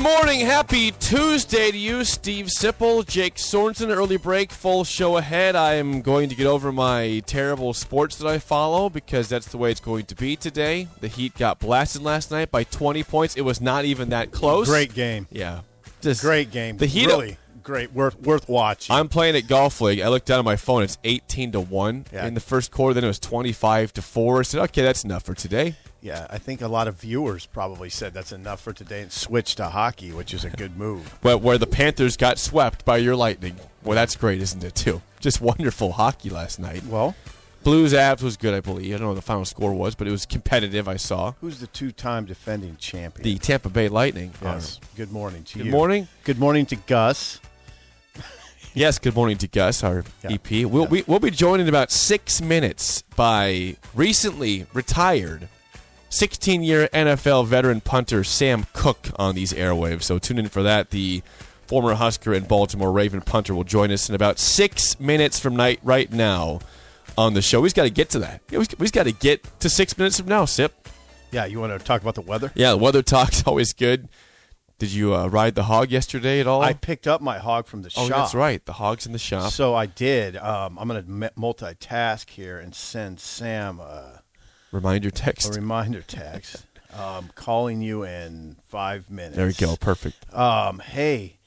Good morning, happy Tuesday to you, Steve Sipple, Jake Sorensen. Early break, full show ahead. I am going to get over my terrible sports that I follow because that's the way it's going to be today. The Heat got blasted last night by 20 points. It was not even that close. Great game. Yeah. Just Great game. The Heat really great. Worth worth watching. I'm playing at Golf League. I looked down at my phone. It's 18 to 1 Yeah. in the first quarter. Then it was 25 to 4. I said, okay, that's enough for today. Yeah, I think a lot of viewers probably said that's enough for today and switched to hockey, which is a good move. But where the Panthers got swept by your Lightning. Well, that's great, isn't it, too? Just wonderful hockey last night. Well, Blues Avs was good, I believe. I don't know what the final score was, but it was competitive, I saw. who's the two-time defending champion? The Tampa Bay Lightning. yes. Good morning to Good you. morning. Good morning to Gus. Yes, good morning to Gus, our Yeah. EP. We'll, we, we'll be joined in about six minutes by recently retired 16 year NFL veteran punter Sam Koch on these airwaves. So tune in for that. The former Husker and Baltimore Raven punter will join us in about six minutes from night right now on the show. We've got to get to that. Yeah, We've, got to get to six minutes from now, Sip. Yeah, you want to talk about the weather? Yeah, the weather talk's always good. Did you uh, ride the hog yesterday at all? I picked up my hog from the oh, shop. that's right. The hog's in the shop. So I did. Um, I'm going to multitask here and send Sam a, Reminder a text. reminder text. um, calling you in five minutes. There we go. Perfect. Um, hey,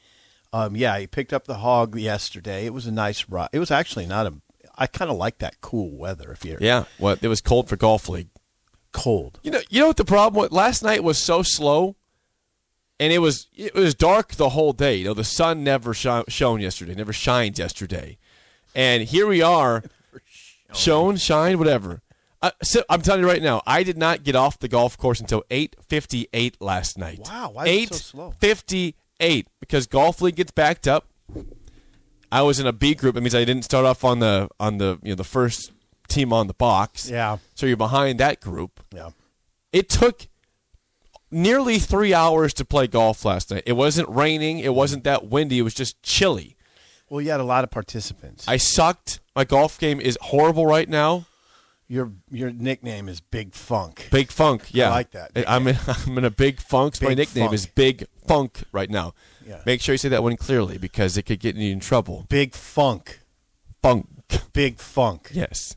um, yeah, he picked up the hog yesterday. It was a nice ride. It was actually not a. I kind of like that cool weather. If you're Yeah. Well, it was cold for golf league. cold, You know, you know what the problem was? Last night was so slow, and it was it was dark the whole day. You know, the sun never sh- shone yesterday, never shined yesterday, and here we are, shone, shine, whatever. Uh, so I'm telling you right now, I did not get off the golf course until 8:58 last night. Wow, why is it so slow? 8:58 because golf league gets backed up. I was in a B group. It means I didn't start off on the on the you know the first team on the box. Yeah. So you're behind that group. yeah. It took nearly three hours to play golf last night. It wasn't raining. It wasn't that windy. It was just chilly. Well, you had a lot of participants. I sucked. My golf game is horrible right now. Your your nickname is Big Funk. Big Funk. Yeah, like that I'm in, I'm in a big funk. My Big nickname Funk. is Big Funk right now. Yeah. Make sure you say that one clearly because it could get you in trouble. Big Funk. Funk. Big Funk. Yes.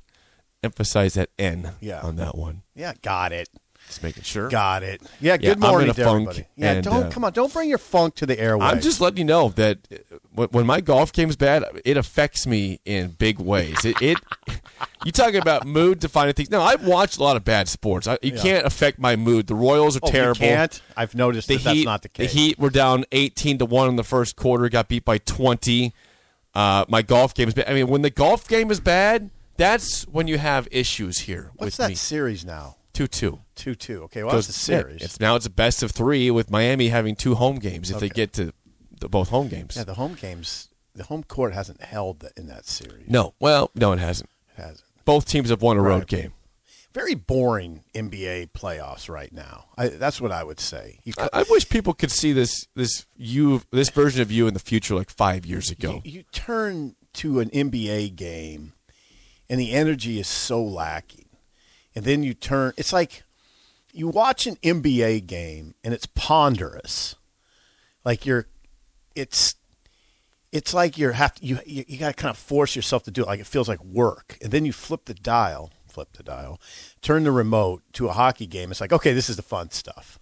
Emphasize that N Yeah. on that one. Yeah, got it. Just making sure. Got it. Yeah, Yeah, good I'm morning in a to funk, everybody. Yeah, and, don't uh, come on, don't bring your funk to the airwaves. I'm just letting you know that uh, when- when my golf game's bad, it affects me in big ways. It, it you talking about mood defining things. No, I've watched a lot of bad sports. I, you Yeah. can't affect my mood. The Royals are oh, you terrible. can't. I've noticed The that Heat, that's not the case. Heat were down 18 to one in the first quarter. Got beat by 20. Uh, my golf game is bad. I mean, when the golf game is bad, that's when you have issues here What's with that me. series now? Two two. Two two. Okay, well that's a series. It's now it's a best of three with Miami having two home games if they get to the, both home games. yeah, the home games. The home court hasn't held that in that series. no, well, no, it hasn't. It hasn't. Both teams have won a road game. Very boring NBA playoffs right now. I, that's what I would say. You, I, I wish people could see this this you this version of you in the future, like five years ago. you, you turn to an NBA game, and the energy is so lacking, and then you turn. It's like you watch an NBA game, and it's ponderous. Like you're, it's, it's like you're have to, you you, you got to kind of force yourself to do it. Like it feels like work, and then you flip the dial, flip the dial, turn the remote to a hockey game. It's like okay, this is the fun stuff.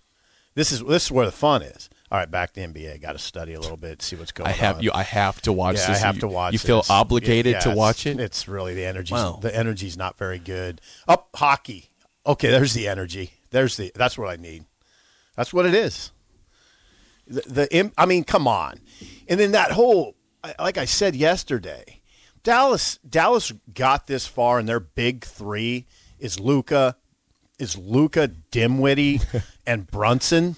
This is this is where the fun is. All right, back to NBA. Got to study a little bit, see what's going on. I on. have you. I have to watch Yeah, this. I have You- to watch. You feel this. obligated Yeah, to watch it. It's really the energy. Wow. The energy's not very good. Up hockey. Okay, there's the energy. There's the. That's what I need. That's what it is. The, the I mean, come on. And then that whole, like I said yesterday, Dallas Dallas got this far, and their big three is Luka, is Luka Dinwiddie, and Brunson.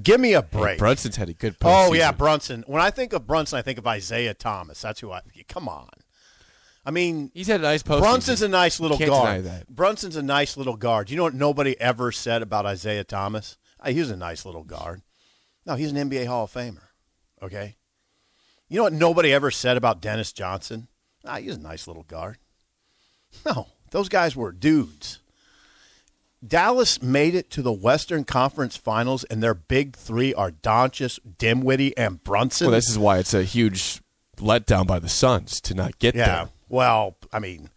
Give me a break. Brunson's had a good. Post. Oh postseason. yeah, Brunson. When I think of Brunson, I think of Isiah Thomas. That's who I. Come on. I mean, he's had a nice postseason. Brunson's a nice little guard. Brunson's a nice little guard. You know what nobody ever said about Isiah Thomas? Uh, he was a nice little guard. No, he's an NBA Hall of Famer. Okay. You know what nobody ever said about Dennis Johnson? Ah, he was a nice little guard. No, those guys were dudes. Dallas made it to the Western Conference Finals, and their big three are Doncic, Dinwiddie, and Brunson. Well, this is why it's a huge letdown by the Suns to not get there. yeah. there. Well, I mean,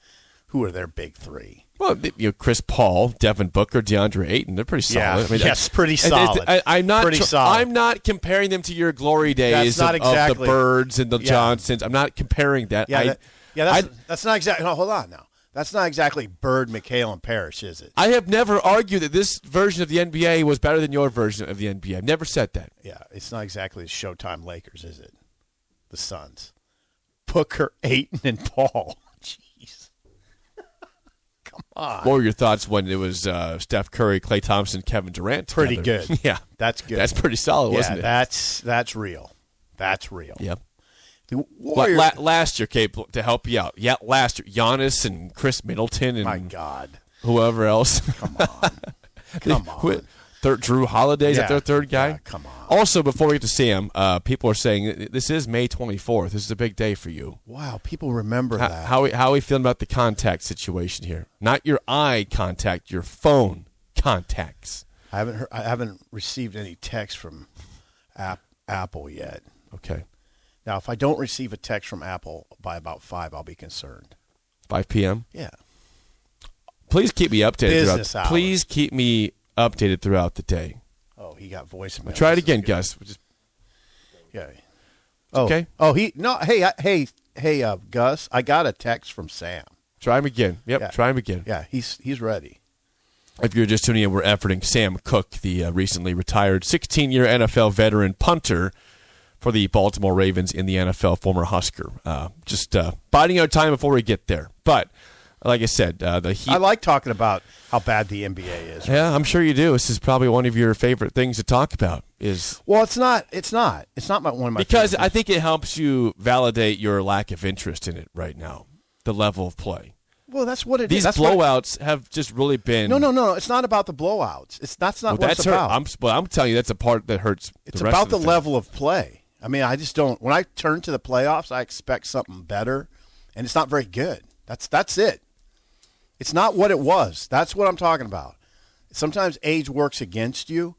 who are their big three? Well, you know, Chris Paul, Devin Booker, DeAndre Ayton, they're pretty Yeah, solid. I mean, yes, pretty solid. I, am not. Pretty tr- solid. I'm not comparing them to your glory days of, of the Birds and the Yeah. Johnsons. I'm not comparing that. Yeah, I, that, yeah, that's, I, that's not exactly. No, hold on now. That's not exactly Bird, McHale, and Parish, is it? I have never argued that this version of the NBA was better than your version of the NBA. I've never said that. Yeah, it's not exactly the Showtime Lakers, is it? The Suns, Booker, Ayton, and Paul. Jeez, come on. What were your thoughts when it was uh, Steph Curry, Klay Thompson, Kevin Durant? Pretty together? good. yeah, That's good. That's pretty solid, yeah, wasn't it? that's that's real. That's real. Yep. The Warriors. la- last year, Cape, to help you out. Yeah, last year, Giannis and Khris Middleton and my God, whoever else. come on, come on. Third, Jrue Holiday is Yeah. their third guy? Yeah, come on. Also, before we get to Sam, uh, people are saying this is May 24th. This is a big day for you. Wow, people remember How, that. how, we- how are we feeling about the contact situation here? Not your eye contact, your phone contacts. I haven't heard, I haven't received any text from App, Apple yet. Okay. Now, if I don't receive a text from Apple by about five, I'll be concerned. 5 p.m. Yeah. Please keep me updated. Business throughout, hours. Please keep me updated throughout the day. Oh, he got voicemail. Try it This is again, good. Gus. Just Yeah. Oh, okay. Oh, he no. Hey, I, hey, hey, uh, Gus. I got a text from Sam. try him again. Yep, Yeah. try him again. Yeah, he's he's ready. If you're just tuning in, we're efforting Sam Koch, the uh, recently retired 16 year NFL veteran punter for the Baltimore Ravens in the NFL, former Husker. Uh, just uh, biding our time before we get there. But like I said, uh, the Heat. I like talking about how bad the NBA is. yeah, I'm sure you do. This is probably one of your favorite things to talk about. Is Well, it's not. It's not. It's not my one of my because favorite I think it helps you validate your lack of interest in it right now, the level of play. Well, that's what it is. These what- blowouts have just really been. no, no, no. It's not about the blowouts. It's that's not Well, what that's it's hurt. about. I'm, well, I'm telling you, that's a part that hurts. It's the about the, thing. level of play. I mean, I just don't. When I turn to the playoffs, I expect something better, and it's not very good. That's that's it. It's not what it was. That's what I'm talking about. Sometimes age works against you.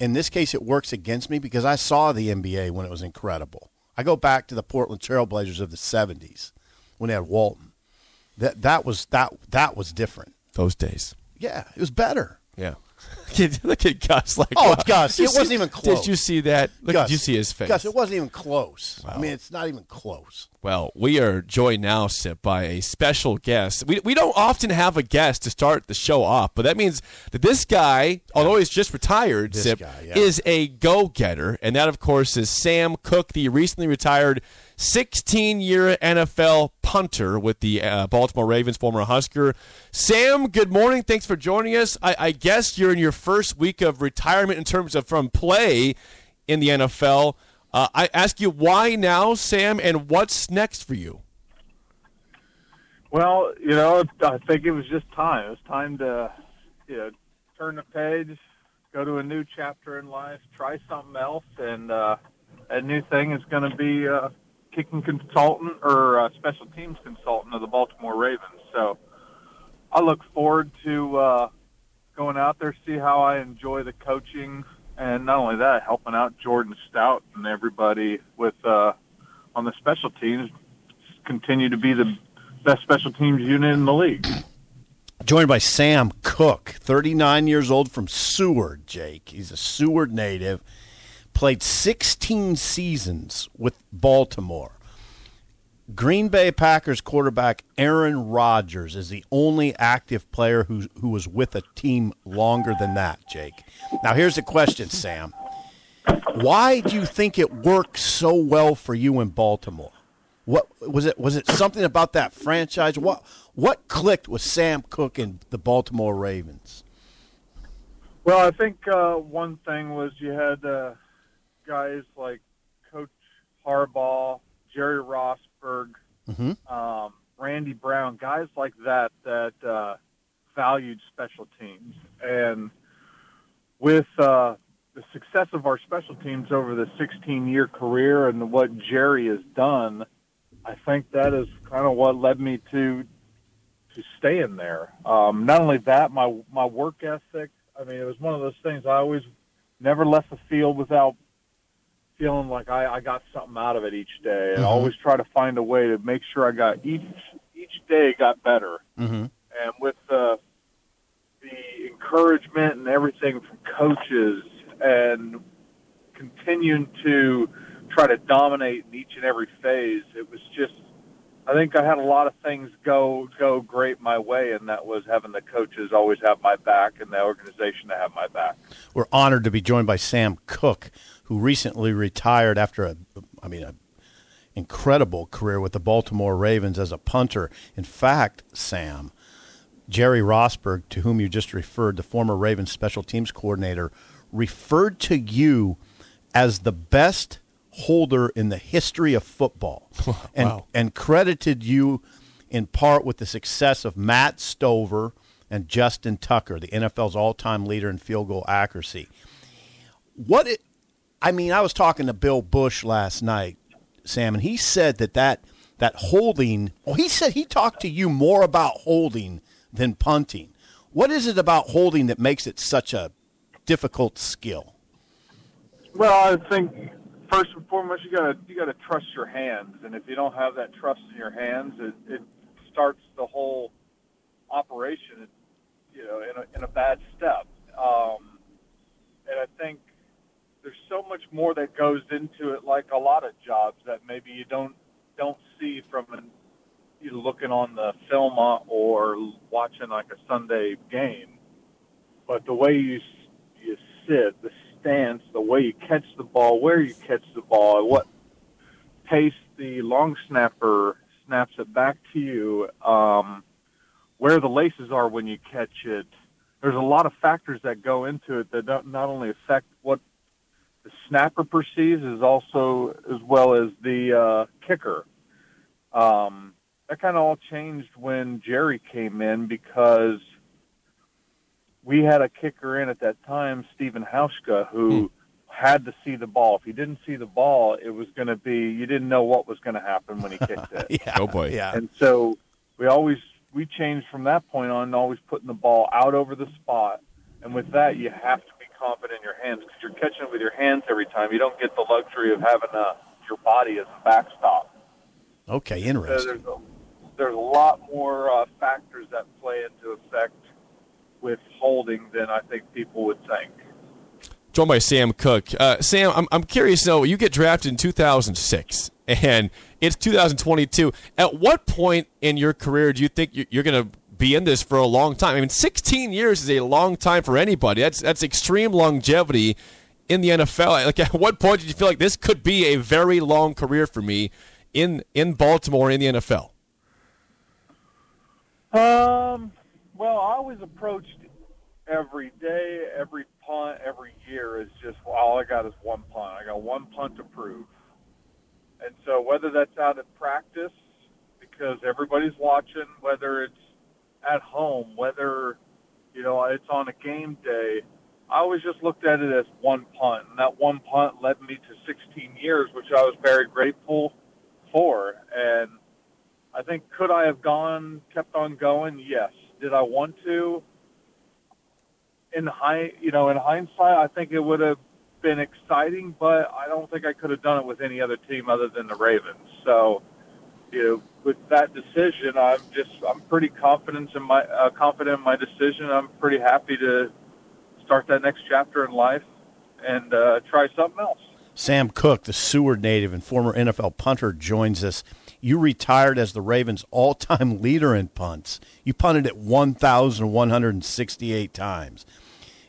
In this case, it works against me because I saw the NBA when it was incredible. I go back to the Portland Trailblazers of the '70s when they had Walton. That that was that that was different. those days. Yeah, it was better. Yeah. Look at Gus. Like, Oh, wow. Gus, it wasn't see- even close. Did you see that? Look, Gus, did you see his face? Gus, it wasn't even close. I mean, it's not even close. Well, we are joined now, Sip, by a special guest. We, we don't often have a guest to start the show off, but that means that this guy, although he's just retired, This Sip, guy, yeah. is a go getter. And that, of course, is Sam Koch, the recently retired 16 year NFL punter with the uh, Baltimore Ravens, former Husker. Sam, good morning. Thanks for joining us. I, I guess you're in your first week of retirement in terms of from play in the NFL. Uh, I ask you why now, Sam, and what's next for you? Well, you know, I think it was just time. It was time to, you know, turn the page, go to a new chapter in life, try something else, and uh, new thing is going to be uh, kicking consultant or uh, special teams consultant of the Baltimore Ravens. So I look forward to uh, going out there, see how I enjoy the coaching, and not only that, helping out Jordan Stout and everybody with uh, on the special teams continue to be the best special teams unit in the league. Joined by Sam Koch, 39 years old from Seward, Jake. He's a Seward native. Played 16 seasons with Baltimore. Green Bay Packers quarterback Aaron Rodgers is the only active player who, who was with a team longer than that, Jake. Now, here's the question, Sam. Why do you think it worked so well for you in Baltimore? What was it? Was it something about that franchise? What what clicked with Sam Koch and the Baltimore Ravens? Well, I think uh, one thing was you had uh, guys like Coach Harbaugh, Jerry Rosburg, um, Randy Brown, guys like that that uh, valued special teams. And with uh, the success of our special teams over the 16 year career and what Jerry has done, I think that is kind of what led me to to stay in there. Um, not only that, my my work ethic. I mean, it was one of those things. I always never left the field without feeling like I, I got something out of it each day, and always try to find a way to make sure I got each each day got better. Mm-hmm. And with the the encouragement and everything from coaches, and continuing to try to dominate in each and every phase, it was just I think I had a lot of things go go great my way, and that was having the coaches always have my back and the organization to have my back. We're honored to be joined by Sam Koch, who recently retired after a, I mean, a incredible career with the Baltimore Ravens as a punter. In fact, Sam, Jerry Rosburg, to whom you just referred, the former Ravens special teams coordinator, referred to you as the best holder in the history of football and, Wow. and credited you in part with the success of Matt Stover and Justin Tucker, the NFL's all-time leader in field goal accuracy. What it, I mean, I was talking to Bill Busch last night, Sam, and he said that that that holding. Well, he said he talked to you more about holding than punting. What is it about holding that makes it such a difficult skill? Well, I think first and foremost you gotta you gotta trust your hands, and if you don't have that trust in your hands, it, it starts the whole operation, you know, in a, in a bad step. Um, and I think there's so much more that goes into it, like a lot of jobs that maybe you don't don't see from an you looking on the film uh, or watching like a Sunday game. But the way you you sit, the stance, the way you catch the ball, where you catch the ball, what pace the long snapper snaps it back to you, um, where the laces are when you catch it. There's a lot of factors that go into it that not only affect the snapper perceives, is also as well as the uh, kicker. Um, that kind of all changed when Jerry came in because we had a kicker in at that time, Steven Hauschka, who had to see the ball. If he didn't see the ball, it was going to be you didn't know what was going to happen when he kicked it. Yeah, Oh, boy. yeah. And so we always we changed from that point on, always putting the ball out over the spot. And with that, you have to be confident in your hands because you're catching it with your hands every time. You don't get the luxury of having uh your body as a backstop. Okay, So interesting. there's a, there's a lot more uh, factors that play into effect with holding than I think people would think. joined by Sam Koch. Uh, Sam, I'm, I'm curious though. You get drafted in 2006, and it's 2022. At what point in your career do you think you- you're going to be in this for a long time? I mean, 16 years is a long time for anybody. That's that's extreme longevity in the NFL. Like, at what point did you feel like this could be a very long career for me in in Baltimore in the NFL? Um, well, I always approached every day, every punt, every year is just all I got is one punt. I got one punt to prove. And so whether that's out at practice because everybody's watching, whether it's at home, whether you know it's on a game day, I always just looked at it as one punt, and that one punt led me to 16 years, which I was very grateful for. And I think could I have gone, kept on going? Yes. Did I want to? In high, you know, in hindsight, I think it would have been exciting, but I don't think I could have done it with any other team other than the Ravens. So, you know, with that decision, I'm just I'm pretty confident in my uh, confident in my decision. I'm pretty happy to start that next chapter in life and uh, try something else. Sam Koch, the Seward native and former NFL punter, joins us. You retired as the Ravens' all-time leader in punts. You punted it 1,168 times.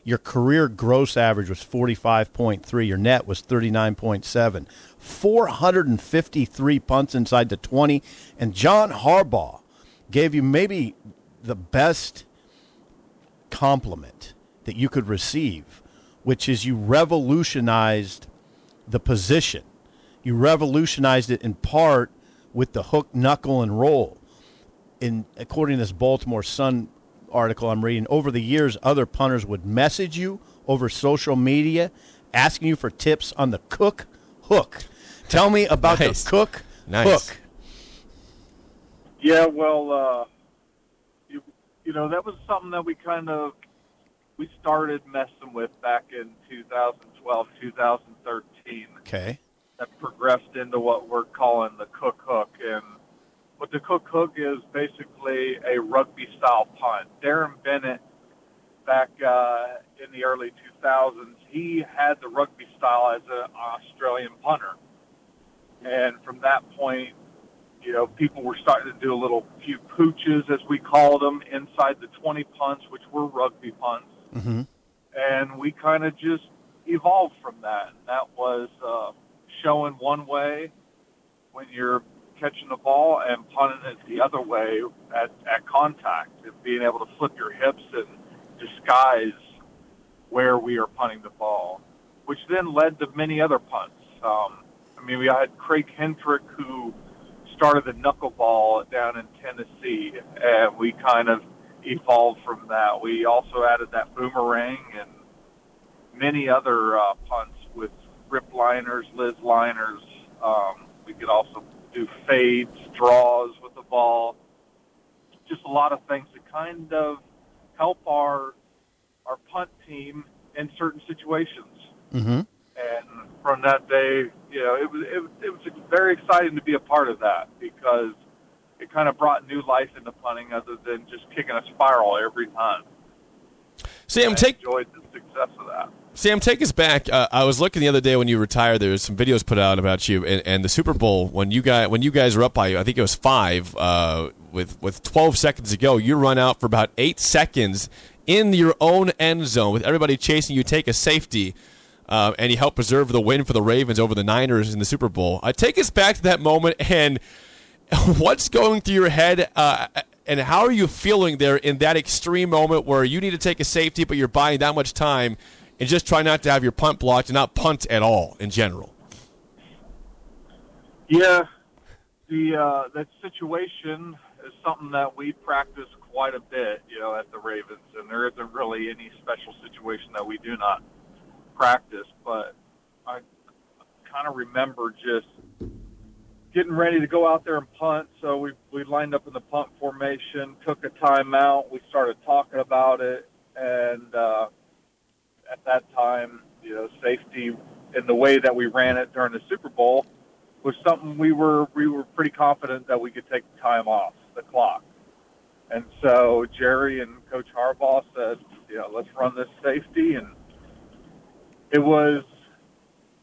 Your career gross average was 45.3. Your net was 39.7. 453 punts inside the 20. And John Harbaugh gave you maybe the best compliment that you could receive, which is you revolutionized the position. You revolutionized it in part with the hook, knuckle, and roll. In according to this Baltimore Sun article I'm reading, over the years, other punters would message you over social media, asking you for tips on the Koch hook. Tell me about Nice. the Koch Nice. hook. Yeah, well, uh, you, you know, that was something that we kind of we started messing with back in 2012, 2013. Okay. That progressed into what we're calling the Koch hook, and what the Koch hook is basically a rugby style punt. Darren Bennett, back uh, in the early 2000s, he had the rugby style as an Australian punter, and from that point, you know, people were starting to do a little few pooches, as we called them, inside the 20 punts, which were rugby punts. Mm-hmm. And we kind of just evolved from that. And that was uh, showing one way when you're catching the ball and punting it the other way at, at contact and being able to flip your hips and disguise where we are punting the ball, which then led to many other punts. Um, I mean, we had Craig Hentrich who started the knuckleball down in Tennessee, and we kind of evolved from that. We also added that boomerang and many other uh, punts with rip liners, Liz liners. Um, we could also do fades, draws with the ball. Just a lot of things to kind of help our our punt team in certain situations. Mm-hmm. And from that day, you know, it was it, was- it was very exciting to be a part of that because it kind of brought new life into punting, other than just kicking a spiral every time. Sam, I take enjoyed the success of that. Sam, take us back. Uh, I was looking the other day when you retired. There was some videos put out about you and, and the Super Bowl when you guys when you guys were up by I think it was five uh, with with 12 seconds to go. You run out for about eight seconds in your own end zone with everybody chasing you. Take a safety. Uh, and you help preserve the win for the Ravens over the Niners in the Super Bowl. Uh, take us back to that moment and what's going through your head uh, and how are you feeling there in that extreme moment where you need to take a safety but you're buying that much time and just try not to have your punt blocked and not punt at all in general. Yeah, the uh, that situation is something that we practice quite a bit, you know, at the Ravens, and there isn't really any special situation that we do not practice. But I kind of remember just getting ready to go out there and punt. So we we lined up in the punt formation, took a timeout, we started talking about it, and uh, at that time, you know, safety in the way that we ran it during the Super Bowl was something we were we were pretty confident that we could take the time off the clock. And so Jerry and Coach Harbaugh said, you know, let's run this safety, and it was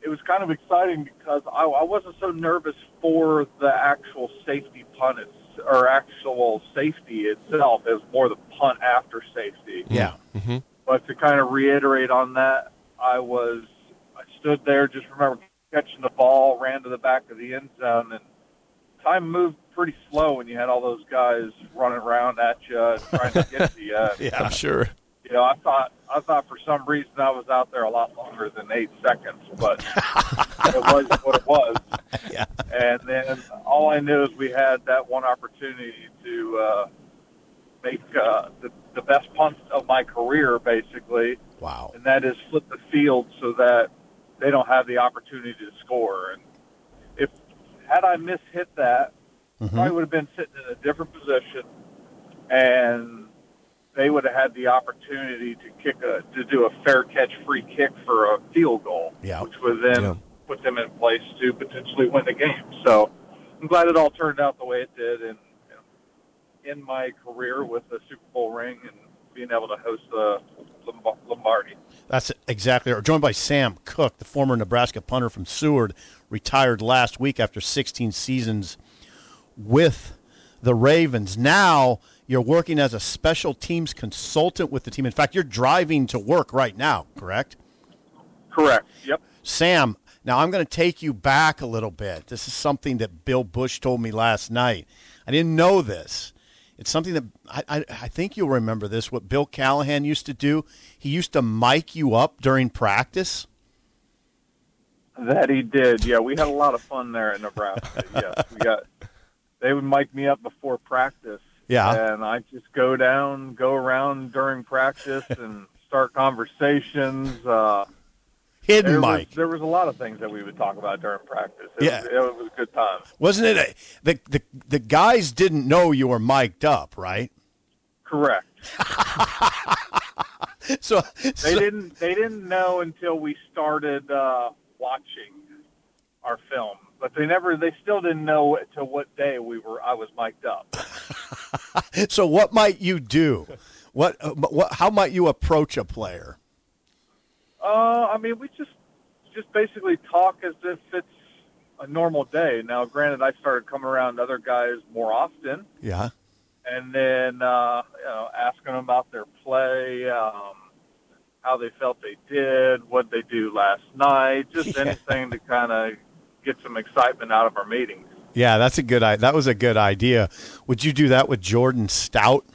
it was kind of exciting because I, I wasn't so nervous for the actual safety punt or actual safety itself. It was more the punt after safety. Yeah. Mm-hmm. But to kind of reiterate on that, I was I stood there, just remember catching the ball, ran to the back of the end zone, and time moved pretty slow when you had all those guys running around at you and trying to get to you. Yeah. i'm sure You know, I thought I thought for some reason I was out there a lot longer than eight seconds, but it was what it was. Yeah. And then all I knew is we had that one opportunity to uh, make uh, the, the best punt of my career, basically, Wow. and that is flip the field so that they don't have the opportunity to score. And if had I mishit that, mm-hmm. probably would have been sitting in a different position, and they would have had the opportunity to kick a to do a fair catch free kick for a field goal, Yeah. which would then Yeah. put them in place to potentially win the game. So I'm glad it all turned out the way it did, and in my career with the Super Bowl ring and being able to host uh, the Lombardi. That's exactly right. Joined by Sam Koch, the former Nebraska punter from Seward, retired last week after 16 seasons with the Ravens. Now You're working as a special teams consultant with the team. In fact, you're driving to work right now, correct? Correct. Yep. Sam, now I'm going to take you back a little bit. This is something that Bill Busch told me last night. I didn't know this. It's something that I, I, I think you'll remember this. What Bill Callahan used to do, he used to mic you up during practice. That he did. Yeah, we had a lot of fun there in Nebraska. yes, we got. They would mic me up before practice. Yeah. and I just go down, go around during practice, and start conversations. Uh, Hidden there was, there was a lot of things that we would talk about during practice. It Yeah. was, it was a good time. Wasn't it? A, the, the, the guys didn't know you were mic'd up, right? Correct. So, They so- didn't. They didn't know until we started uh, watching our film, but they never. They still didn't know to what day we were. I was mic'd up. so what might you do? What, uh, what, how might you approach a player? Uh, I mean, we just just basically talk as if it's a normal day. Now, granted, I started coming around other guys more often, Yeah. and then uh, you know, asking them about their play, um, how they felt they did, what they do last night, just Yeah. anything to kind of get some excitement out of our meetings. Yeah, that's a good. That was a good idea. Would you do that with Jordan Stout?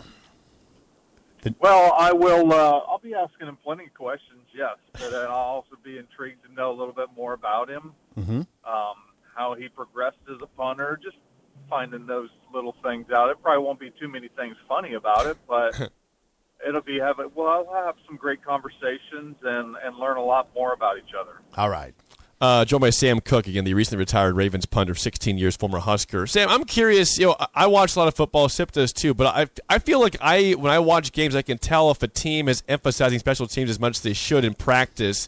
Well, I will. Uh, I'll be asking him plenty of questions, yes, but then I'll also be intrigued to know a little bit more about him, Mm-hmm. um, how he progressed as a punter, just finding those little things out. It probably won't be too many things funny about it, but it'll be having. Well, I'll have some great conversations and and learn a lot more about each other. All right. Uh, joined by Sam Koch again, the recently retired Ravens punter, 16 years, former Husker. Sam, I'm curious. You know, I- I watch a lot of football. Sip does too, but I I feel like I when I watch games, I can tell if a team is emphasizing special teams as much as they should in practice.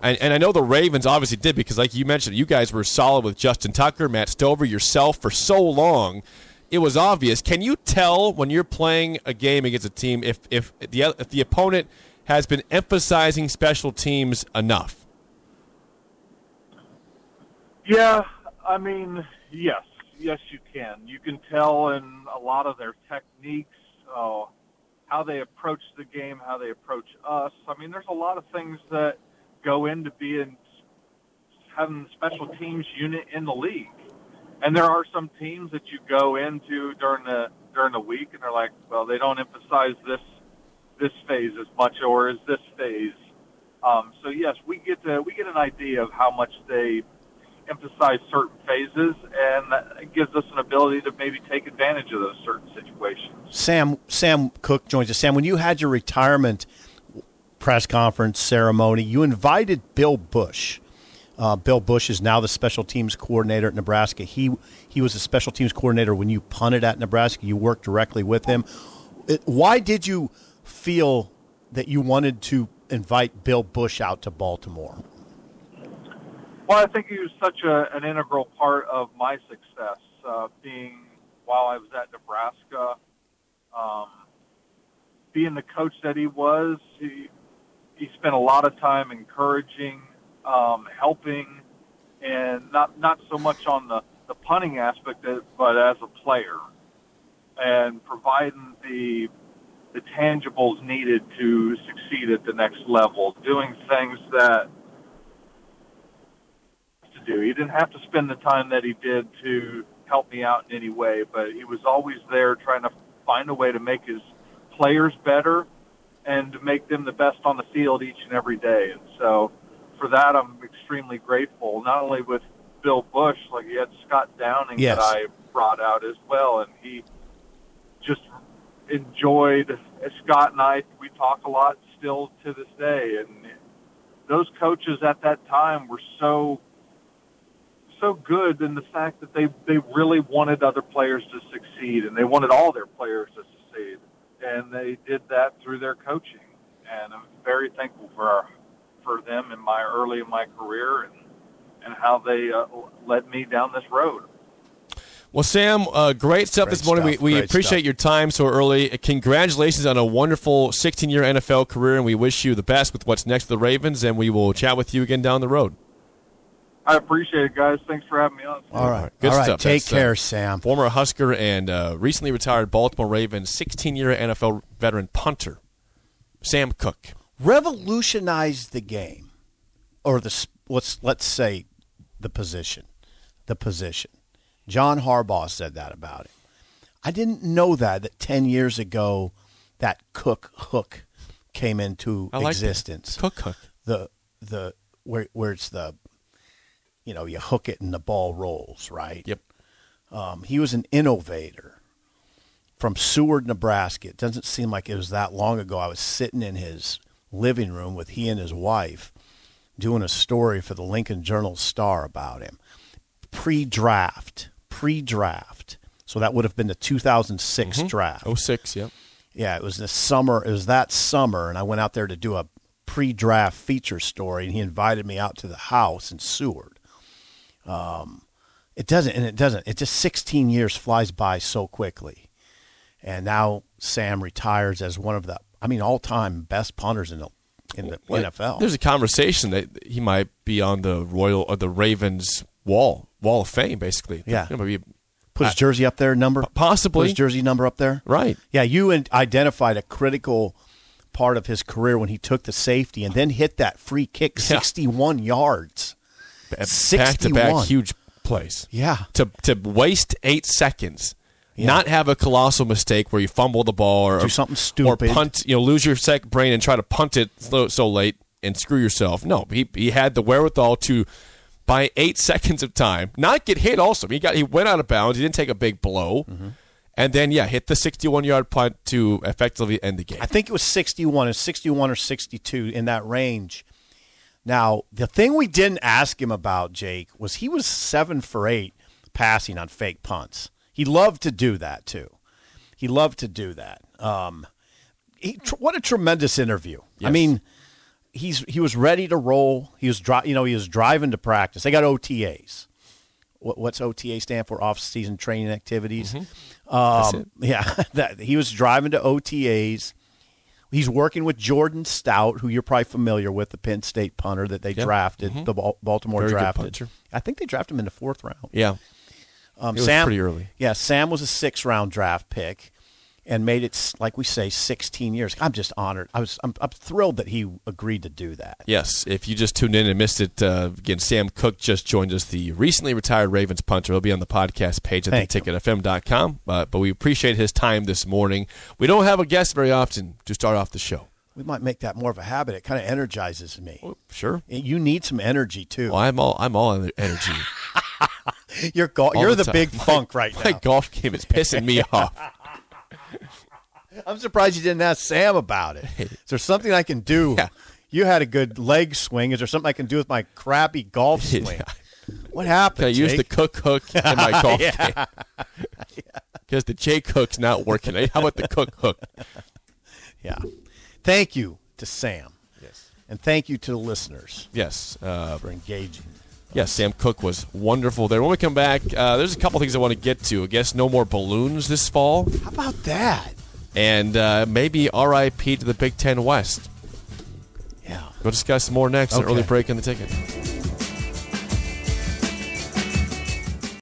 And, and I know the Ravens obviously did because, like you mentioned, you guys were solid with Justin Tucker, Matt Stover, yourself for so long. It was obvious. Can you tell when you're playing a game against a team if if the if the opponent has been emphasizing special teams enough? Yeah, I mean, yes, yes, you can. You can tell in a lot of their techniques, uh, how they approach the game, how they approach us. I mean, there's a lot of things that go into being having the special teams unit in the league. And there are some teams that you go into during the during the week, and they're like, well, they don't emphasize this this phase as much, or is this phase? Um, so yes, we get to we get an idea of how much they emphasize certain phases, and it gives us an ability to maybe take advantage of those certain situations. Sam Sam Koch joins us. Sam, when you had your retirement press conference ceremony, you invited Bill Busch. Uh, Bill Busch is now the special teams coordinator at Nebraska. He he was a special teams coordinator when you punted at Nebraska. You worked directly with him. It, why did you feel that you wanted to invite Bill Busch out to Baltimore? Well, I think he was such a, an integral part of my success, uh, being while I was at Nebraska, um, being the coach that he was. He he spent a lot of time encouraging, um, helping, and not not so much on the the punting aspect, of- but as a player, and providing the the tangibles needed to succeed at the next level, doing things that do. He didn't have to spend the time that he did to help me out in any way, but he was always there trying to find a way to make his players better and to make them the best on the field each and every day. And so for that, I'm extremely grateful, not only with Bill Busch, like he had Scott Downing Yes. that I brought out as well, and he just enjoyed Scott and I. We talk a lot still to this day, and those coaches at that time were so so good in the fact that they they really wanted other players to succeed, and they wanted all their players to succeed, and they did that through their coaching. And I'm very thankful for our, for them in my early in my career and and how they uh, led me down this road. Well, Sam, uh, great stuff Great this morning. stuff, We, we appreciate stuff. your time so early. Congratulations on a wonderful 16 year NFL career, and we wish you the best with what's next for the Ravens, and we will chat with you again down the road. I appreciate it, guys. Thanks for having me on. All right. Good All right. stuff. Take That's, uh, care, Sam. Former Husker and uh, recently retired Baltimore Ravens 16 year NFL veteran punter, Sam Koch. Revolutionized the game, or the s- let's let's say the position, the position. John Harbaugh said that about it. I didn't know that that ten years ago, that Koch hook came into I like that. existence. Koch Hook. the the where where it's the you know you hook it and the ball rolls right Yep. um, he was an innovator from seward nebraska it doesn't seem like it was that long ago i was sitting in his living room with he and his wife doing a story for the lincoln journal star about him pre-draft pre-draft so that would have been the 2006 draft 06, yep. yeah, it was the summer. It was that summer, and I went out there to do a pre-draft feature story, and he invited me out to the house in Seward. Um, it doesn't, and it doesn't. It just 16 years flies by so quickly, and now Sam retires as one of the, I mean, all-time best punters in the in the Well, NFL. There's a conversation that he might be on the Royal or the Ravens wall wall of fame, basically. Yeah. You know, maybe- Put his jersey up there, number possibly. Put his jersey number up there. Right. Yeah, you identified a critical part of his career when he took the safety and then hit that free kick, Yeah. 61 yards. Back to back huge plays. Yeah. To to waste eight seconds, Yeah. not have a colossal mistake where you fumble the ball or Do something stupid. or punt, you know, lose your second brain and try to punt it so, so late and screw yourself. No, he he had the wherewithal to by eight seconds of time not get hit. Also, he got he went out of bounds. He didn't take a big blow. Mm-hmm. And then, yeah, hit the 61 yard punt to effectively end the game. I think it was 61 or 61 or 62 in that range. Now, the thing we didn't ask him about, Jake, was he was 7 for 8 passing on fake punts. He loved to do that too. He loved to do that. Um, he, tr- what a tremendous interview. I mean, he's he was ready to roll. He was dri- you know, he was driving to practice. They got OTAs. What, what's OTA stand for? Off season training activities. Um, yeah, that he was driving to OTAs. He's working with Jordan Stout, who you're probably familiar with, the Penn State punter that they Yep. drafted, the Baltimore Very drafted. I think they drafted him in the fourth round. yeah. Um, Sam, pretty early. Yeah, Sam was a six round draft pick, and made it like we say 16 years. I'm just honored. I was I'm, I'm thrilled that he agreed to do that. Yes, if you just tuned in and missed it, uh, again, Sam Koch just joined us, the recently retired Ravens punter. He'll be on the podcast page at Thank theticketfm.com. Uh, but we appreciate his time this morning. We don't have a guest very often to start off the show. We might make that more of a habit. It kind of energizes me. Sure. You need some energy too. Well, I'm all I'm all en- energy. You're go- all you're the the, big My- funk right My now. My golf game is pissing me off. I'm surprised you didn't ask Sam about it. Is there something I can do? Yeah. You had a good leg swing. Is there something I can do with my crappy golf swing? What happened? Can I use the Koch hook in my golf game? Because the Jake hook's not working. How about the Koch hook? Yeah. Thank you to Sam. Yes. And thank you to the listeners Yes. Uh, for engaging. Yes, Sam Koch was wonderful there. When we come back, uh, there's a couple things I want to get to. I guess no more balloons this fall, How about that? And uh, maybe RIP to the Big Ten West. Yeah. We'll discuss more next. An Okay. early break in the ticket.